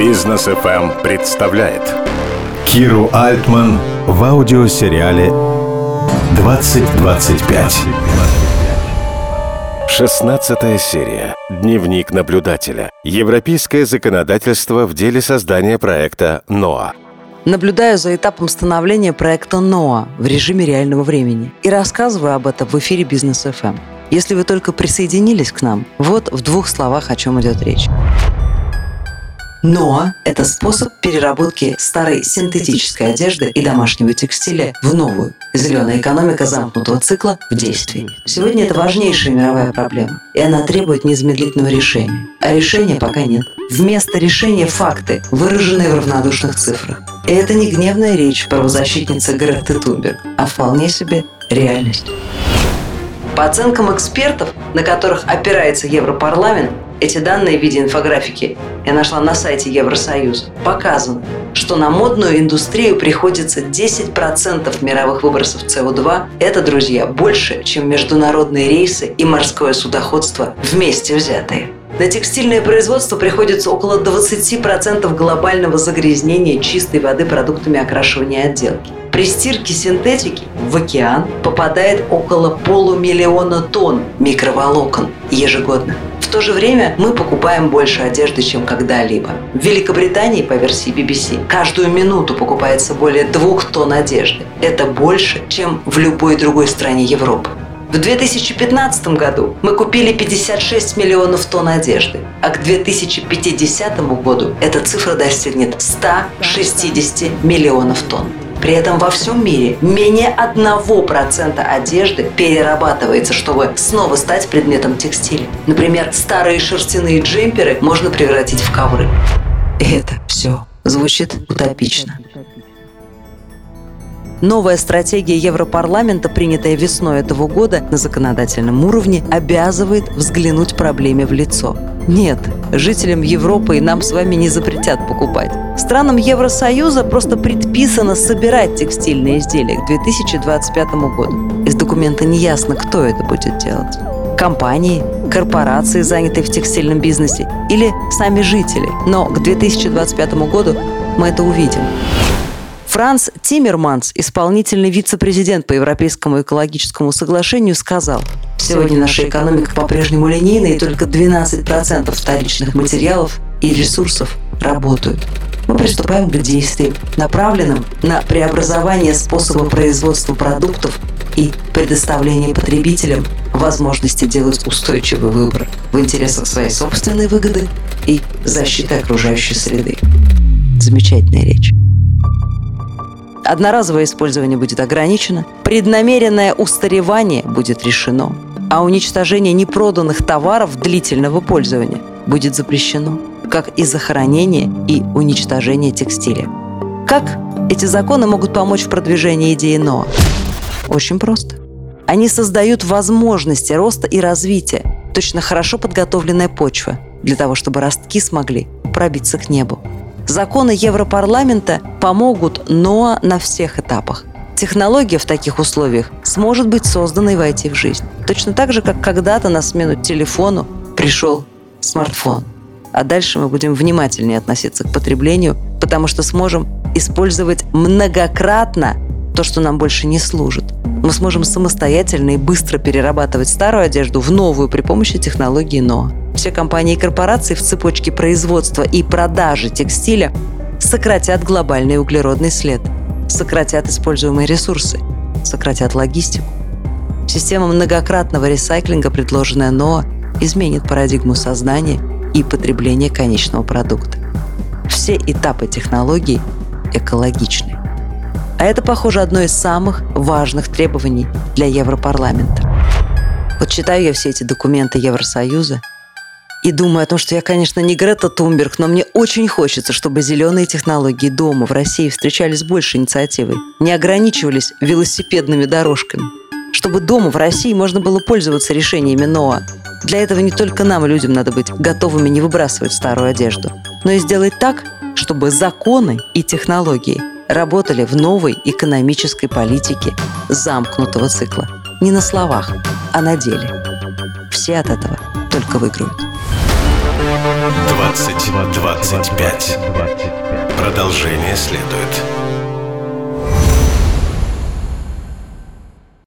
Бизнес FM эм представляет Киру Альтман в аудиосериале «2025». 16 серия. Дневник наблюдателя. Европейское законодательство в деле создания проекта НОА. Наблюдаю за этапом становления проекта НОА в режиме реального времени и рассказываю об этом в эфире Бизнес FM. Если вы только присоединились к нам, вот в двух словах, о чем идет речь. НОА – это способ переработки старой синтетической одежды и домашнего текстиля в новую. Зеленая экономика замкнутого цикла в действии. Сегодня это важнейшая мировая проблема, и она требует незамедлительного решения. А решения пока нет. Вместо решения – факты, выраженные в равнодушных цифрах. И это не гневная речь правозащитницы Греты Тунберг, а вполне себе реальность. По оценкам экспертов, на которых опирается Европарламент, эти данные в виде инфографики я нашла на сайте Евросоюза. Показано, что на модную индустрию приходится 10% мировых выбросов СО2. Это, друзья, больше, чем международные рейсы и морское судоходство вместе взятые. На текстильное производство приходится около 20% глобального загрязнения чистой воды продуктами окрашивания отделки. При стирке синтетики в океан попадает около полумиллиона тонн микроволокон ежегодно. В то же время мы покупаем больше одежды, чем когда-либо. В Великобритании, по версии BBC, каждую минуту покупается более двух тонн одежды. Это больше, чем в любой другой стране Европы. В 2015 году мы купили 56 миллионов тонн одежды, а к 2050 году эта цифра достигнет 160 миллионов тонн. При этом во всем мире менее 1% одежды перерабатывается, чтобы снова стать предметом текстиля. Например, старые шерстяные джемперы можно превратить в ковры. И это все звучит утопично. Новая стратегия Европарламента, принятая весной этого года на законодательном уровне, обязывает взглянуть проблеме в лицо. Нет, жителям Европы и нам с вами не запретят покупать. Странам Евросоюза просто предписано собирать текстильные изделия к 2025 году. Из документа не ясно, кто это будет делать. Компании, корпорации, занятые в текстильном бизнесе, или сами жители. Но к 2025 году мы это увидим. Франц Тиммерманс, исполнительный вице-президент по Европейскому экологическому соглашению, сказал, «Сегодня наша экономика по-прежнему линейная, и только 12% вторичных материалов и ресурсов работают. Мы приступаем к действиям, направленным на преобразование способа производства продуктов и предоставление потребителям возможности делать устойчивый выбор в интересах своей собственной выгоды и защиты окружающей среды. Замечательная речь. Одноразовое использование будет ограничено, преднамеренное устаревание будет решено, а уничтожение непроданных товаров длительного пользования будет запрещено, как и захоронение и уничтожение текстиля. Как эти законы могут помочь в продвижении идеи НОА? Очень просто. Они создают возможности роста и развития, точно хорошо подготовленная почва, для того, чтобы ростки смогли пробиться к небу. Законы Европарламента помогут НОА на всех этапах. Технология в таких условиях сможет быть создана и войти в жизнь. Точно так же, как когда-то на смену телефону пришел смартфон. А дальше мы будем внимательнее относиться к потреблению, потому что сможем использовать многократно то, что нам больше не служит. Мы сможем самостоятельно и быстро перерабатывать старую одежду в новую при помощи технологии НОА. Все компании и корпорации в цепочке производства и продажи текстиля сократят глобальный углеродный след, сократят используемые ресурсы, сократят логистику. Система многократного ресайклинга, предложенная НОА, изменит парадигму сознания и потребления конечного продукта. Все этапы технологий экологичны. А это, похоже, одно из самых важных требований для Европарламента. Вот читаю я все эти документы Евросоюза и думаю о том, что я, конечно, не Грета Тумберг, но мне очень хочется, чтобы зеленые технологии дома в России встречались с большей инициативой, не ограничивались велосипедными дорожками. Чтобы дома в России можно было пользоваться решениями НОА. Для этого не только нам, людям, надо быть готовыми не выбрасывать старую одежду, но и сделать так, чтобы законы и технологии работали в новой экономической политике замкнутого цикла. Не на словах, а на деле. Все от этого только выиграют. 20 2025. Продолжение следует.